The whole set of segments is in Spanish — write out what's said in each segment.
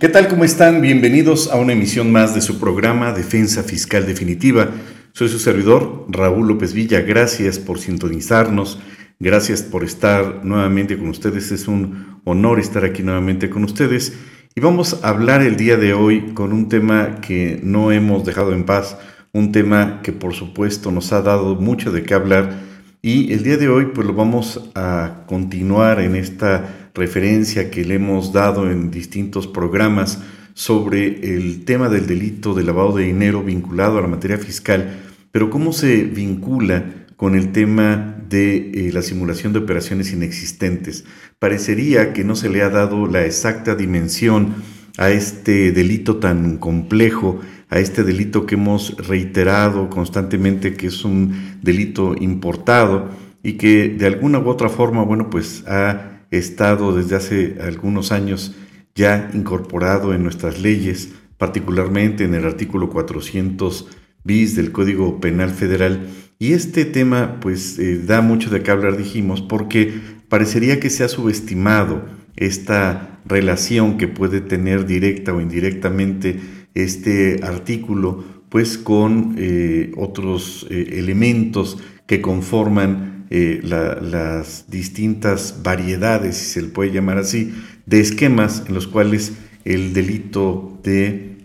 ¿Qué tal? ¿Cómo están? Bienvenidos a una emisión más de su programa Defensa Fiscal Definitiva. Soy su servidor, Raúl López Villa. Gracias por sintonizarnos. Gracias por estar nuevamente con ustedes. Es un honor estar aquí nuevamente con ustedes. Y vamos a hablar el día de hoy con un tema que no hemos dejado en paz, un tema que por supuesto nos ha dado mucho de qué hablar. Y el día de hoy pues lo vamos a continuar en esta referencia que le hemos dado en distintos programas sobre el tema del delito de lavado de dinero vinculado a la materia fiscal, pero cómo se vincula con el tema de eh, la simulación de operaciones inexistentes. Parecería que no se le ha dado la exacta dimensión a este delito tan complejo, a este delito que hemos reiterado constantemente que es un delito importado y que de alguna u otra forma, bueno, pues ha estado desde hace algunos años ya incorporado en nuestras leyes, particularmente en el artículo 400 bis del Código Penal Federal. Y este tema pues eh, da mucho de qué hablar, dijimos, porque parecería que se ha subestimado esta relación que puede tener directa o indirectamente este artículo pues con eh, otros eh, elementos que conforman eh, las distintas variedades, si se le puede llamar así, de esquemas en los cuales el delito de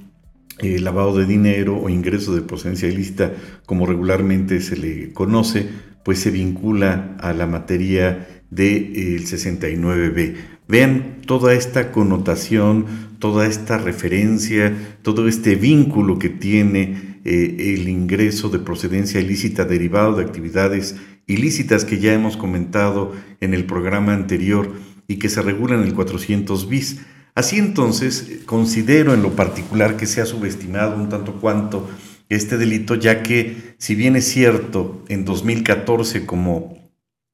eh, lavado de dinero o ingreso de procedencia ilícita, como regularmente se le conoce, pues se vincula a la materia del 69B. Vean toda esta connotación, toda esta referencia, todo este vínculo que tiene eh, el ingreso de procedencia ilícita derivado de actividades ilícitas que ya hemos comentado en el programa anterior y que se regulan en el 400 bis. Así entonces, considero en lo particular que se ha subestimado un tanto cuanto este delito, ya que si bien es cierto, en 2014, como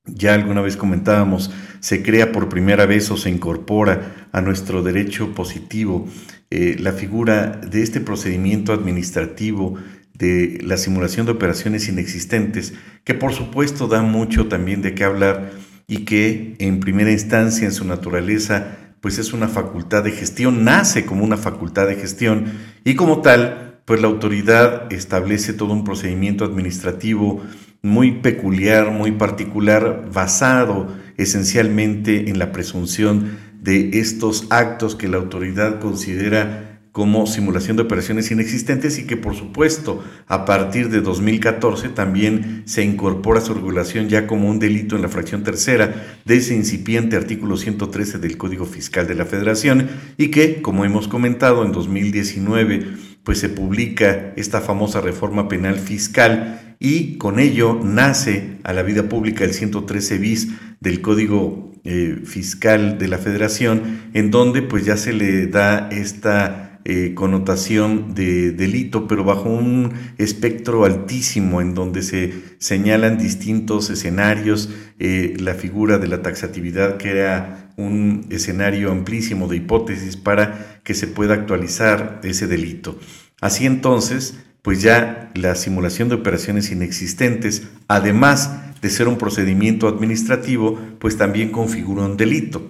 ya alguna vez comentábamos, se crea por primera vez o se incorpora a nuestro derecho positivo eh, la figura de este procedimiento administrativo de la simulación de operaciones inexistentes, que por supuesto da mucho también de qué hablar y que en primera instancia en su naturaleza pues es una facultad de gestión, nace como una facultad de gestión y como tal pues la autoridad establece todo un procedimiento administrativo muy peculiar, muy particular, basado esencialmente en la presunción de estos actos que la autoridad considera como simulación de operaciones inexistentes y que por supuesto a partir de 2014 también se incorpora su regulación ya como un delito en la fracción tercera de ese incipiente artículo 113 del Código Fiscal de la Federación y que, como hemos comentado, en 2019 pues se publica esta famosa reforma penal fiscal y con ello nace a la vida pública el 113 bis del Código eh, Fiscal de la Federación en donde pues ya se le da esta eh, connotación de delito, pero bajo un espectro altísimo en donde se señalan distintos escenarios, eh, la figura de la taxatividad que era un escenario amplísimo de hipótesis para que se pueda actualizar ese delito. Así entonces, pues ya la simulación de operaciones inexistentes, además de ser un procedimiento administrativo, pues también configura un delito.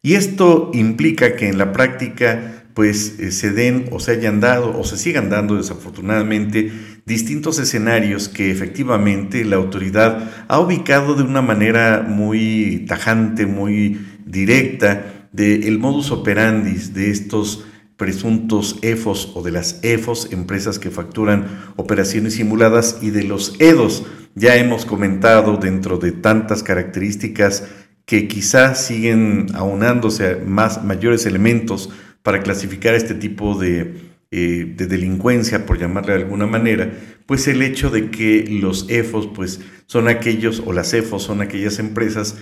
Y esto implica que en la práctica pues eh, se den o se hayan dado o se sigan dando desafortunadamente distintos escenarios que efectivamente la autoridad ha ubicado de una manera muy tajante, muy directa, del el modus operandi de estos presuntos EFOS o de las EFOS, empresas que facturan operaciones simuladas, y de los EDOS. Ya hemos comentado dentro de tantas características que quizás siguen aunándose más mayores elementos para clasificar este tipo eh, de, delincuencia, por llamarle de alguna manera, pues el hecho de que los EFOS, pues son aquellos, o las EFOS son aquellas empresas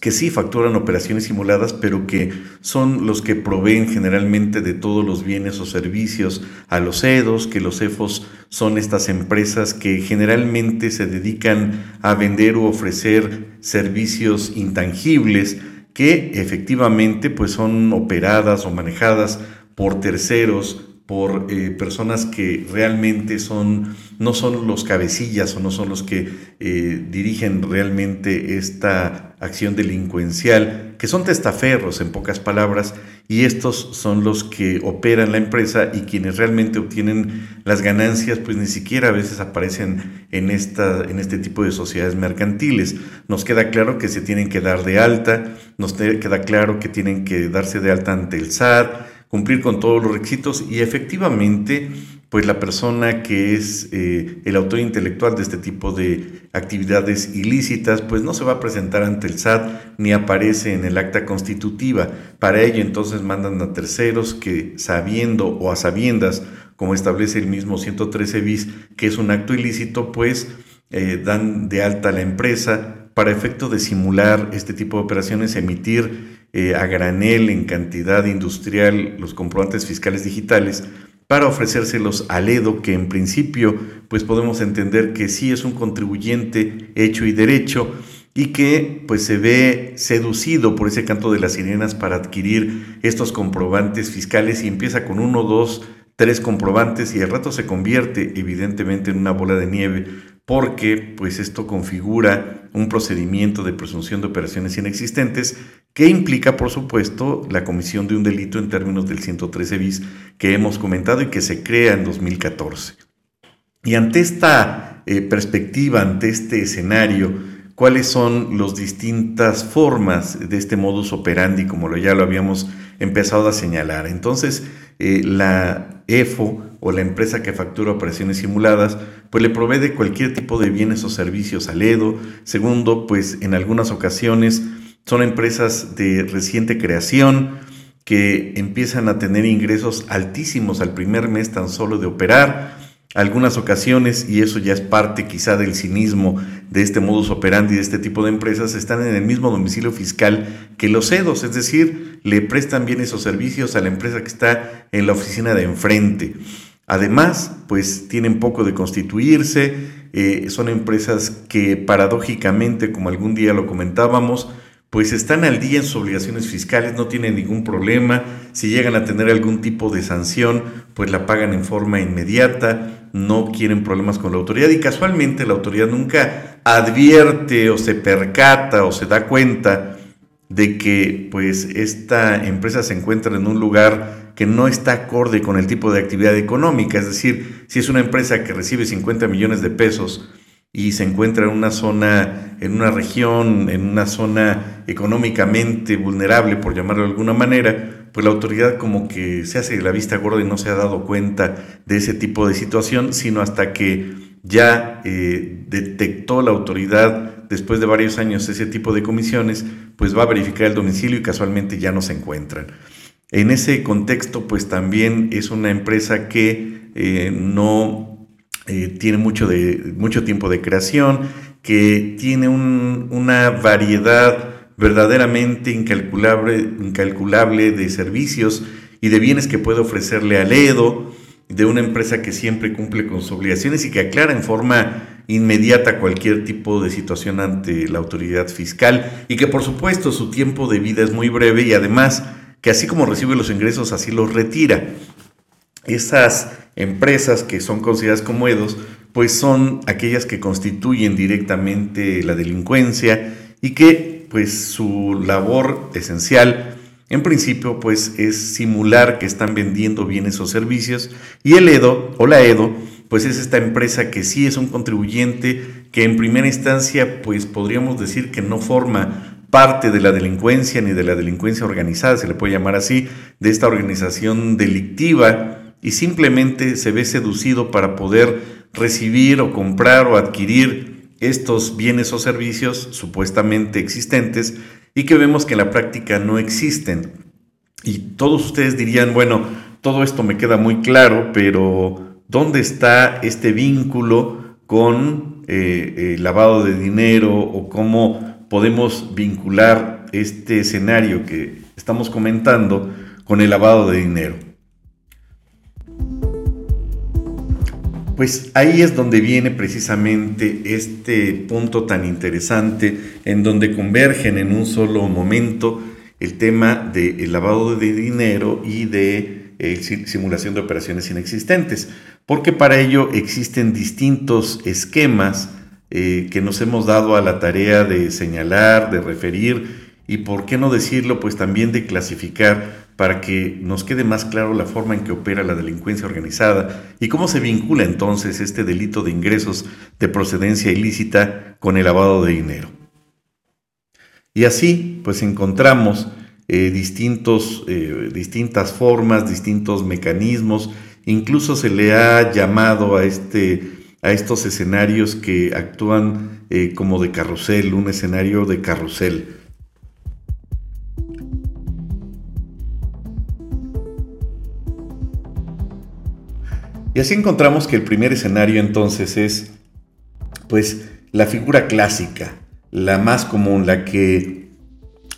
que sí facturan operaciones simuladas, pero que son los que proveen generalmente de todos los bienes o servicios a los EDOS, que los EFOS son estas empresas que generalmente se dedican a vender o ofrecer servicios intangibles, que efectivamente pues son operadas o manejadas por terceros por eh, personas que realmente son, no son los cabecillas o no son los que eh, dirigen realmente esta acción delincuencial, que son testaferros en pocas palabras, y estos son los que operan la empresa y quienes realmente obtienen las ganancias, pues ni siquiera a veces aparecen en, esta, en este tipo de sociedades mercantiles. Nos queda claro que se tienen que dar de alta, nos queda claro que tienen que darse de alta ante el SAT, cumplir con todos los requisitos y efectivamente, pues la persona que es eh, el autor intelectual de este tipo de actividades ilícitas, pues no se va a presentar ante el SAT ni aparece en el acta constitutiva. Para ello entonces mandan a terceros que sabiendo o a sabiendas, como establece el mismo 113 bis, que es un acto ilícito, pues eh, dan de alta a la empresa para efecto de simular este tipo de operaciones, emitir eh, a granel en cantidad industrial los comprobantes fiscales digitales para ofrecérselos al EDO, que en principio pues podemos entender que sí es un contribuyente hecho y derecho y que pues se ve seducido por ese canto de las sirenas para adquirir estos comprobantes fiscales y empieza con uno, dos, tres comprobantes y al rato se convierte evidentemente en una bola de nieve porque pues esto configura un procedimiento de presunción de operaciones inexistentes que implica, por supuesto, la comisión de un delito en términos del 113 bis que hemos comentado y que se crea en 2014. Y ante esta eh, perspectiva, ante este escenario, ¿cuáles son las distintas formas de este modus operandi, como lo, ya lo habíamos empezado a señalar? Entonces, eh, la EFO o la empresa que factura operaciones simuladas, pues le provee de cualquier tipo de bienes o servicios al EDO. Segundo, pues en algunas ocasiones son empresas de reciente creación que empiezan a tener ingresos altísimos al primer mes tan solo de operar. Algunas ocasiones, y eso ya es parte quizá del cinismo de este modus operandi de este tipo de empresas, están en el mismo domicilio fiscal que los EDOS, es decir, le prestan bienes o servicios a la empresa que está en la oficina de enfrente. Además, pues tienen poco de constituirse, eh, son empresas que paradójicamente, como algún día lo comentábamos, pues están al día en sus obligaciones fiscales, no tienen ningún problema. Si llegan a tener algún tipo de sanción, pues la pagan en forma inmediata, no quieren problemas con la autoridad y casualmente la autoridad nunca advierte o se percata o se da cuenta de que pues esta empresa se encuentra en un lugar que no está acorde con el tipo de actividad económica, es decir, si es una empresa que recibe 50 millones de pesos, y se encuentra en una zona, en una región, en una zona económicamente vulnerable, por llamarlo de alguna manera, pues la autoridad como que se hace la vista gorda y no se ha dado cuenta de ese tipo de situación, sino hasta que ya eh, detectó la autoridad después de varios años ese tipo de comisiones, pues va a verificar el domicilio y casualmente ya no se encuentran. En ese contexto, pues también es una empresa que eh, no eh, tiene mucho, de, mucho tiempo de creación, que tiene una variedad verdaderamente incalculable, incalculable de servicios y de bienes que puede ofrecerle al EDO, de una empresa que siempre cumple con sus obligaciones y que aclara en forma inmediata cualquier tipo de situación ante la autoridad fiscal y que por supuesto su tiempo de vida es muy breve y además que así como recibe los ingresos así los retira. Esas empresas que son consideradas como EDOS, pues son aquellas que constituyen directamente la delincuencia y que pues su labor esencial en principio pues es simular que están vendiendo bienes o servicios. Y el EDO o la EDO pues es esta empresa que sí es un contribuyente que en primera instancia pues podríamos decir que no forma parte de la delincuencia ni de la delincuencia organizada, se le puede llamar así, de esta organización delictiva y simplemente se ve seducido para poder recibir o comprar o adquirir estos bienes o servicios supuestamente existentes y que vemos que en la práctica no existen. Y todos ustedes dirían, bueno, todo esto me queda muy claro, pero ¿dónde está este vínculo con eh, el lavado de dinero o cómo podemos vincular este escenario que estamos comentando con el lavado de dinero? Pues ahí es donde viene precisamente este punto tan interesante en donde convergen en un solo momento el tema del lavado de dinero y de simulación de operaciones inexistentes, porque para ello existen distintos esquemas que nos hemos dado a la tarea de señalar, de referir y, por qué no decirlo, pues también de clasificar para que nos quede más claro la forma en que opera la delincuencia organizada y cómo se vincula entonces este delito de ingresos de procedencia ilícita con el lavado de dinero. Y así, pues encontramos eh, distintos, eh, distintas formas, distintos mecanismos, incluso se le ha llamado a, este, a estos escenarios que actúan eh, como de carrusel, un escenario de carrusel Y así encontramos que el primer escenario entonces es pues la figura clásica, la más común, la que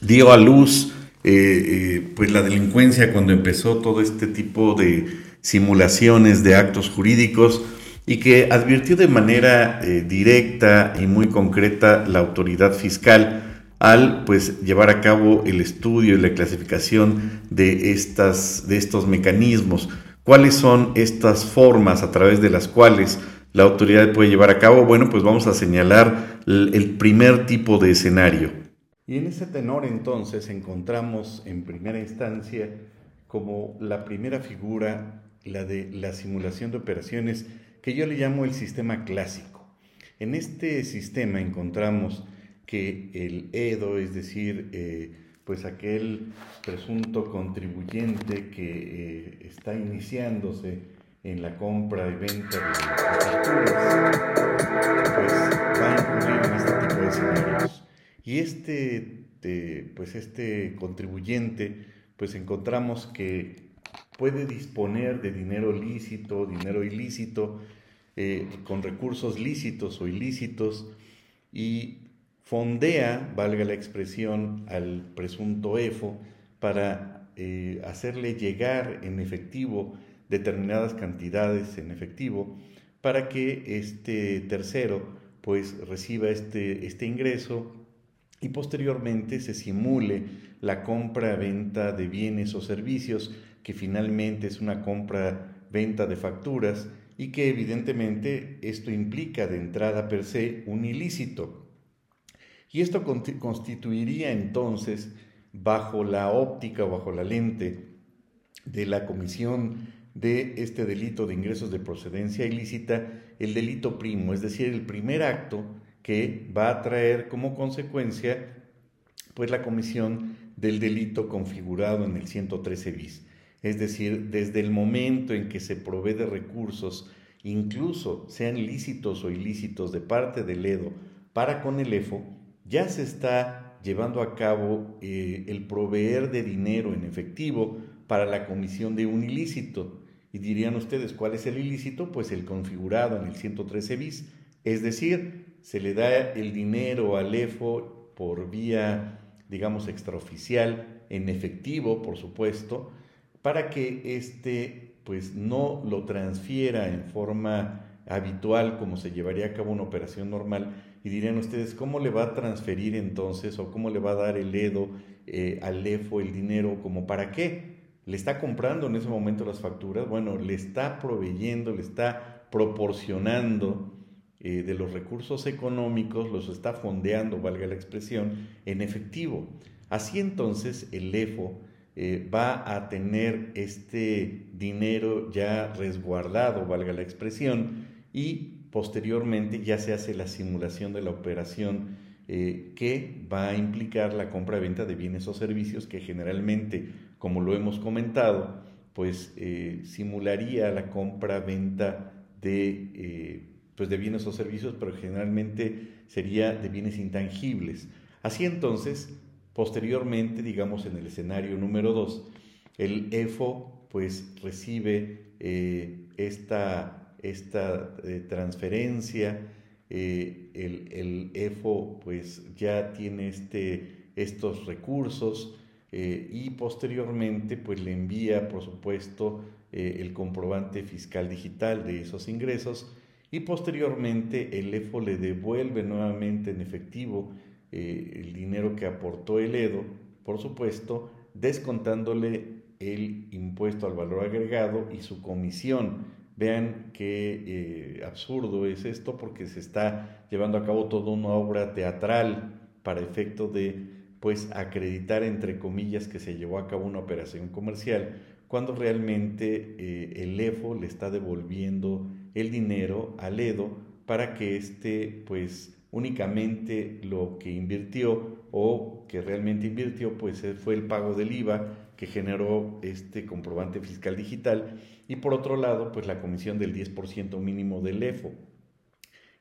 dio a luz eh, eh, pues la delincuencia cuando empezó todo este tipo de simulaciones de actos jurídicos y que advirtió de manera eh, directa y muy concreta la autoridad fiscal al pues llevar a cabo el estudio y la clasificación de, estas, de estos mecanismos ¿Cuáles son estas formas a través de las cuales la autoridad puede llevar a cabo? Bueno, pues vamos a señalar el primer tipo de escenario. Y en ese tenor entonces encontramos en primera instancia como la primera figura la de la simulación de operaciones que yo le llamo el sistema clásico. En este sistema encontramos que el EDO, es decir, eh, pues aquel presunto contribuyente que eh, está iniciándose en la compra y venta de facturas, pues va a incurrir en este tipo de escenarios. Y este, pues este contribuyente, pues encontramos que puede disponer de dinero lícito, dinero ilícito, eh, con recursos lícitos o ilícitos, y fondea, valga la expresión, al presunto EFO para eh, hacerle llegar en efectivo determinadas cantidades en efectivo para que este tercero pues reciba este, este ingreso y posteriormente se simule la compra-venta de bienes o servicios que finalmente es una compra-venta de facturas y que evidentemente esto implica de entrada per se un ilícito y esto constituiría entonces, bajo la óptica, bajo la lente de la comisión de este delito de ingresos de procedencia ilícita, el delito primo, es decir, el primer acto que va a traer como consecuencia pues la comisión del delito configurado en el 113 bis. Es decir, desde el momento en que se provee de recursos, incluso sean lícitos o ilícitos de parte del EDO para con el EFO, ya se está llevando a cabo eh, el proveer de dinero en efectivo para la comisión de un ilícito. Y dirían ustedes, ¿cuál es el ilícito? Pues el configurado en el 113 bis, es decir, se le da el dinero al EFO por vía, digamos, extraoficial, en efectivo, por supuesto, para que éste pues no lo transfiera en forma habitual como se llevaría a cabo una operación normal, y dirían ustedes, ¿cómo le va a transferir entonces o cómo le va a dar el EDO eh, al EFO el dinero? ¿Como para qué? ¿Le está comprando en ese momento las facturas? Bueno, le está proveyendo, le está proporcionando eh, de los recursos económicos, los está fondeando, valga la expresión, en efectivo. Así entonces el EFO eh, va a tener este dinero ya resguardado, valga la expresión, y Posteriormente ya se hace la simulación de la operación eh, que va a implicar la compra-venta de bienes o servicios que generalmente, como lo hemos comentado, pues eh, simularía la compra-venta de, eh, pues de bienes o servicios, pero generalmente sería de bienes intangibles. Así entonces, posteriormente, digamos en el escenario número 2, el EFO pues recibe esta esta eh, transferencia, eh, el, EFO pues ya tiene este, estos recursos eh, y posteriormente pues le envía por supuesto el comprobante fiscal digital de esos ingresos y posteriormente el EFO le devuelve nuevamente en efectivo el dinero que aportó el EDO, por supuesto, descontándole el impuesto al valor agregado y su comisión. Vean qué eh, absurdo es esto porque se está llevando a cabo toda una obra teatral para efecto de pues acreditar entre comillas que se llevó a cabo una operación comercial cuando realmente eh, el EFO le está devolviendo el dinero al EDO para que éste pues únicamente lo que invirtió o que realmente invirtió pues fue el pago del IVA que generó este comprobante fiscal digital y por otro lado pues la comisión del 10% mínimo del EFO.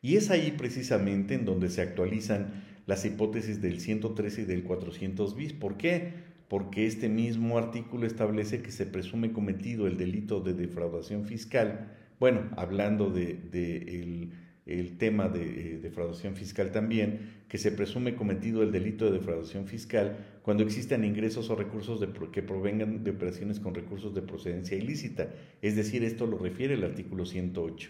Y es ahí precisamente en donde se actualizan las hipótesis del 113 y del 400 bis. ¿Por qué? Porque este mismo artículo establece que se presume cometido el delito de defraudación fiscal. Bueno, hablando de, el, tema de eh, defraudación fiscal también, que se presume cometido el delito de defraudación fiscal cuando existan ingresos o recursos que provengan de operaciones con recursos de procedencia ilícita. Es decir, esto lo refiere el artículo 108.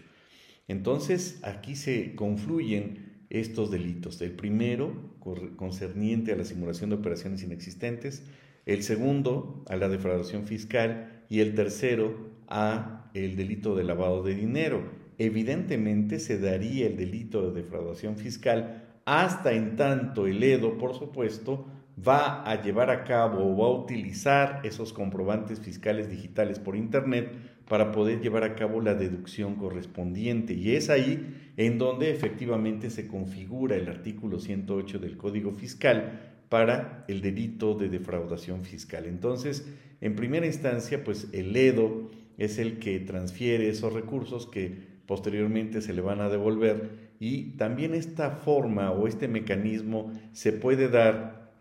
Entonces, aquí se confluyen estos delitos. El primero, concerniente a la simulación de operaciones inexistentes, el segundo, a la defraudación fiscal y el tercero, a el delito de lavado de dinero. Evidentemente se daría el delito de defraudación fiscal hasta en tanto el EDO, por supuesto, va a llevar a cabo o va a utilizar esos comprobantes fiscales digitales por Internet para poder llevar a cabo la deducción correspondiente. Y es ahí en donde efectivamente se configura el artículo 108 del Código Fiscal para el delito de defraudación fiscal. Entonces, en primera instancia, pues el EDO es el que transfiere esos recursos que posteriormente se le van a devolver y también esta forma o este mecanismo se puede dar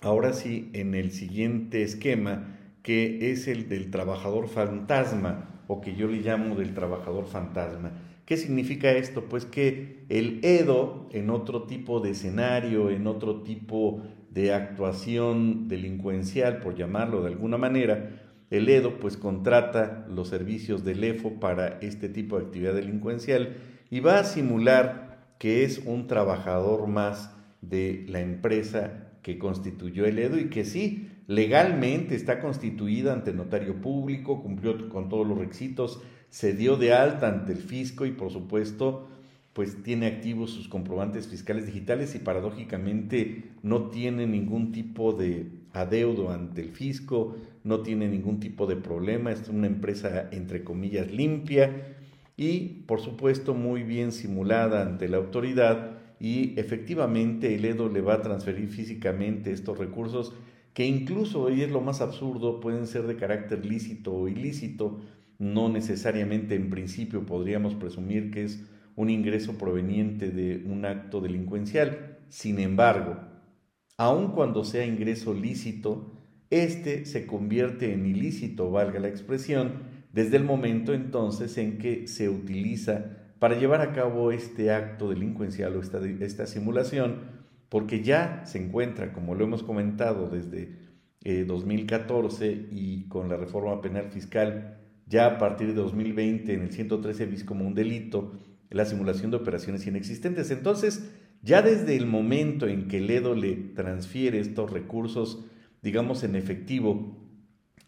ahora sí en el siguiente esquema que es el del trabajador fantasma o que yo le llamo del trabajador fantasma. ¿Qué significa esto? Pues que el EDO en otro tipo de escenario, en otro tipo de actuación delincuencial, por llamarlo de alguna manera, el EDO pues contrata los servicios del EFO para este tipo de actividad delincuencial y va a simular que es un trabajador más de la empresa que constituyó el EDO y que sí, legalmente está constituida ante notario público, cumplió con todos los requisitos, se dio de alta ante el fisco y por supuesto pues tiene activos sus comprobantes fiscales digitales y paradójicamente no tiene ningún tipo de adeudo ante el fisco, no tiene ningún tipo de problema, es una empresa entre comillas limpia y por supuesto muy bien simulada ante la autoridad y efectivamente el EDO le va a transferir físicamente estos recursos que incluso, y es lo más absurdo, pueden ser de carácter lícito o ilícito, no necesariamente en principio podríamos presumir que es un ingreso proveniente de un acto delincuencial. Sin embargo, aun cuando sea ingreso lícito, este se convierte en ilícito, valga la expresión, desde el momento entonces en que se utiliza para llevar a cabo este acto delincuencial o esta, esta simulación porque ya se encuentra, como lo hemos comentado desde 2014 eh, y con la reforma penal fiscal, ya a partir de 2020 en el 113 bis como un delito, la simulación de operaciones inexistentes. Entonces, ya desde el momento en que el EDO le transfiere estos recursos, digamos en efectivo,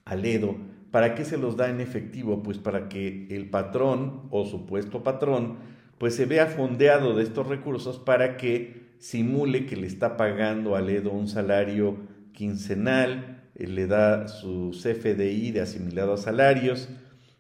al EDO, ¿para qué se los da en efectivo? Pues para que el patrón o supuesto patrón, pues se vea fondeado de estos recursos para que simule que le está pagando al EDO un salario quincenal, eh, le da su CFDI de asimilado a salarios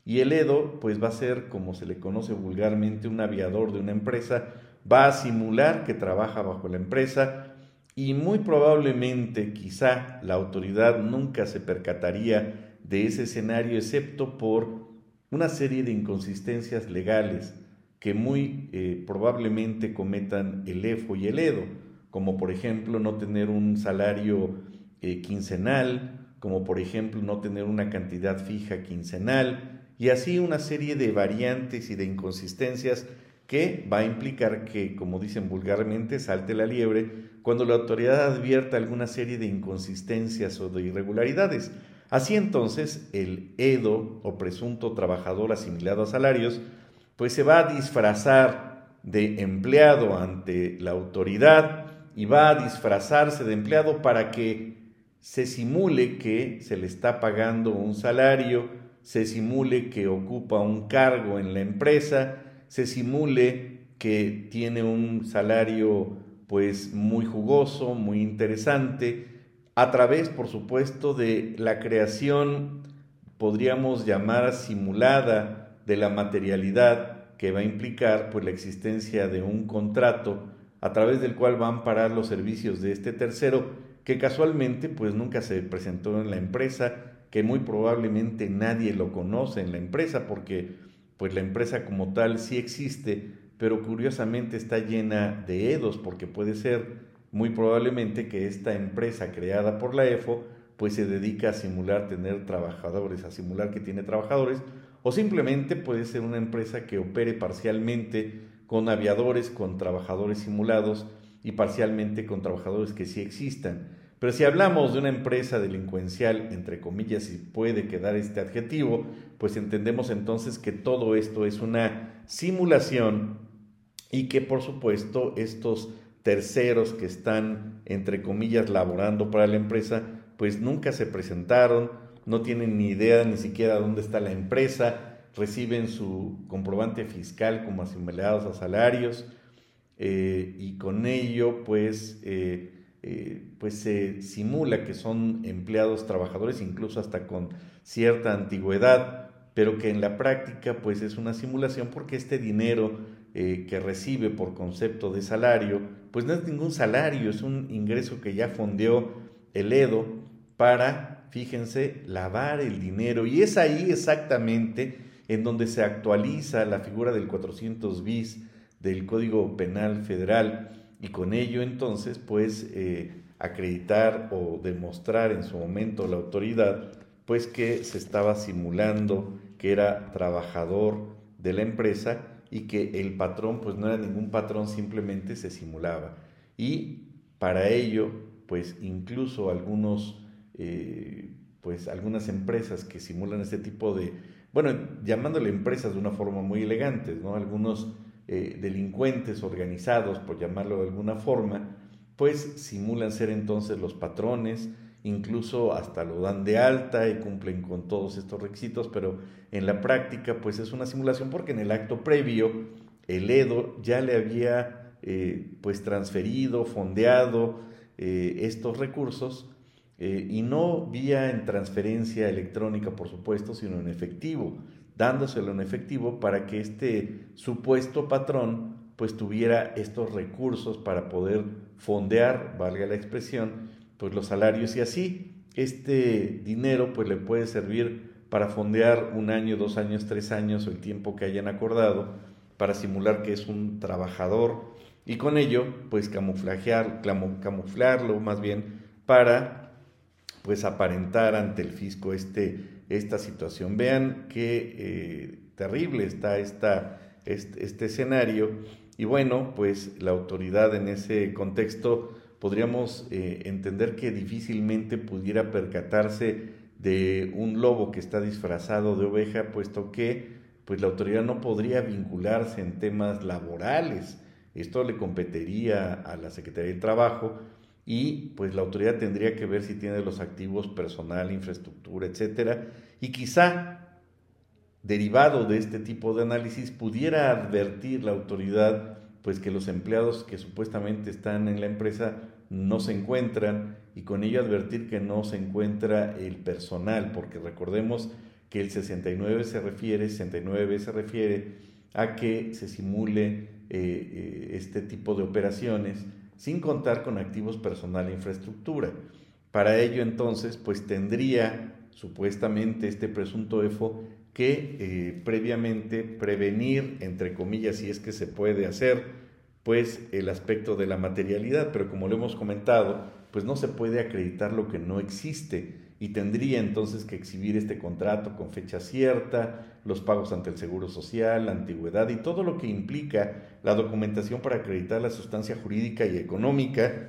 y el EDO pues va a ser como se le conoce vulgarmente un aviador de una empresa, va a simular que trabaja bajo la empresa y muy probablemente quizá la autoridad nunca se percataría de ese escenario excepto por una serie de inconsistencias legales que muy eh, probablemente cometan el EFO y el EDO, como por ejemplo no tener un salario eh, quincenal, como por ejemplo no tener una cantidad fija quincenal, y así una serie de variantes y de inconsistencias que va a implicar que, como dicen vulgarmente, salte la liebre cuando la autoridad advierta alguna serie de inconsistencias o de irregularidades. Así entonces, el EDO o presunto trabajador asimilado a salarios pues se va a disfrazar de empleado ante la autoridad y va a disfrazarse de empleado para que se simule que se le está pagando un salario, se simule que ocupa un cargo en la empresa, se simule que tiene un salario pues muy jugoso, muy interesante, a través, por supuesto, de la creación, podríamos llamar simulada, de la materialidad que va a implicar pues la existencia de un contrato a través del cual van a parar los servicios de este tercero que casualmente pues nunca se presentó en la empresa, que muy probablemente nadie lo conoce en la empresa porque pues la empresa como tal sí existe, pero curiosamente está llena de edos porque puede ser muy probablemente que esta empresa creada por la EFO pues se dedica a simular tener trabajadores, a simular que tiene trabajadores, o simplemente puede ser una empresa que opere parcialmente con aviadores, con trabajadores simulados y parcialmente con trabajadores que sí existan. Pero si hablamos de una empresa delincuencial, entre comillas, si puede quedar este adjetivo, pues entendemos entonces que todo esto es una simulación y que por supuesto estos terceros que están, entre comillas, laborando para la empresa, pues nunca se presentaron, no tienen ni idea ni siquiera dónde está la empresa, reciben su comprobante fiscal como asimilados a salarios eh, y con ello pues, eh, eh, pues se simula que son empleados trabajadores incluso hasta con cierta antigüedad, pero que en la práctica pues es una simulación porque este dinero que recibe por concepto de salario pues no es ningún salario, es un ingreso que ya fondeó el Edo para, fíjense, lavar el dinero. Y es ahí exactamente en donde se actualiza la figura del 400 bis del Código Penal Federal y con ello entonces pues eh, acreditar o demostrar en su momento la autoridad pues que se estaba simulando que era trabajador de la empresa y que el patrón pues no era ningún patrón, simplemente se simulaba. Y para ello, pues incluso algunos, eh, pues algunas empresas que simulan este tipo de, bueno, llamándole empresas de una forma muy elegante, ¿no? Algunos eh, delincuentes organizados, por llamarlo de alguna forma, pues simulan ser entonces los patrones, incluso hasta lo dan de alta y cumplen con todos estos requisitos, pero en la práctica pues es una simulación porque en el acto previo el EDO ya le había eh, pues transferido, fondeado eh, estos recursos y no vía en transferencia electrónica por supuesto, sino en efectivo, dándoselo en efectivo para que este supuesto patrón pues tuviera estos recursos para poder fondear, valga la expresión, pues los salarios. Y así este dinero pues le puede servir para fondear un año, dos años, tres años o el tiempo que hayan acordado para simular que es un trabajador. Y con ello pues camuflajear, camuflarlo más bien para pues aparentar ante el fisco este, esta situación. Vean qué eh, terrible está esta, este, escenario y bueno pues la autoridad en ese contexto podríamos eh, entender que difícilmente pudiera percatarse de un lobo que está disfrazado de oveja, puesto que pues la autoridad no podría vincularse en temas laborales. Esto le competiría a la Secretaría de Trabajo y pues la autoridad tendría que ver si tiene los activos personal, infraestructura, etcétera, y quizá derivado de este tipo de análisis pudiera advertir la autoridad pues que los empleados que supuestamente están en la empresa no se encuentran y con ello advertir que no se encuentra el personal, porque recordemos que el 69 se refiere, 69 se refiere a que se simule eh, eh, este tipo de operaciones sin contar con activos personal e infraestructura. Para ello entonces, pues tendría supuestamente este presunto EFO que eh, previamente prevenir, entre comillas, si es que se puede hacer, pues el aspecto de la materialidad, pero como lo hemos comentado, pues no se puede acreditar lo que no existe y tendría entonces que exhibir este contrato con fecha cierta, los pagos ante el Seguro Social, la antigüedad y todo lo que implica la documentación para acreditar la sustancia jurídica y económica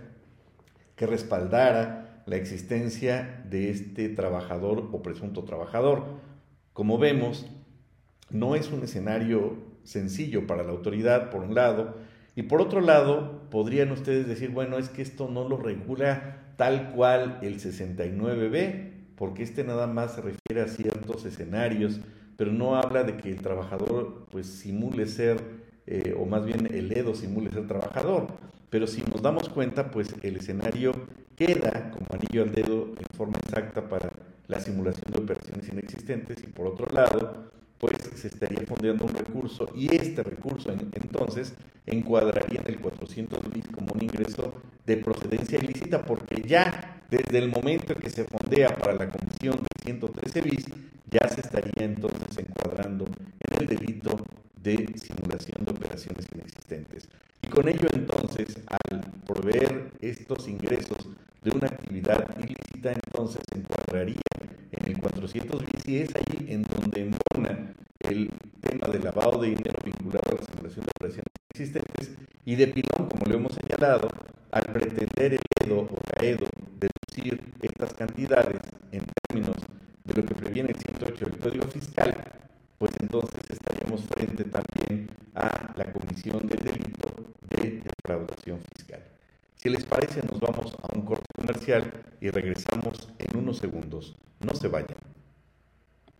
que respaldara la existencia de este trabajador o presunto trabajador. Como vemos, no es un escenario sencillo para la autoridad, por un lado, Y por otro lado, podrían ustedes decir, bueno, es que esto no lo regula tal cual el 69B, porque este nada más se refiere a ciertos escenarios, pero no habla de que el trabajador pues simule ser, eh, o más bien el EDO simule ser trabajador. Pero si nos damos cuenta, pues el escenario queda como anillo al dedo en forma exacta para la simulación de operaciones inexistentes y por otro lado, pues se estaría fondeando un recurso y este recurso entonces encuadraría en el 400 bis como un ingreso de procedencia ilícita porque ya desde el momento en que se fondea para la comisión de 113 bis ya se estaría entonces encuadrando en el delito de simulación de operaciones inexistentes. Y con ello entonces, al proveer estos ingresos de una actividad ilícita, entonces se encuadraría en el 400 bis y es ahí en donde embona el tema del lavado de dinero vinculado a la simulación de operaciones existentes y de pilón, como lo hemos señalado, al pretender el EDO o CAEDO deducir estas cantidades en términos de lo que previene el 108 del Código Fiscal, pues entonces estaríamos frente también a la comisión del delito de defraudación fiscal. Si les parece, nos vamos a un corte comercial y regresamos en unos segundos. No se vayan.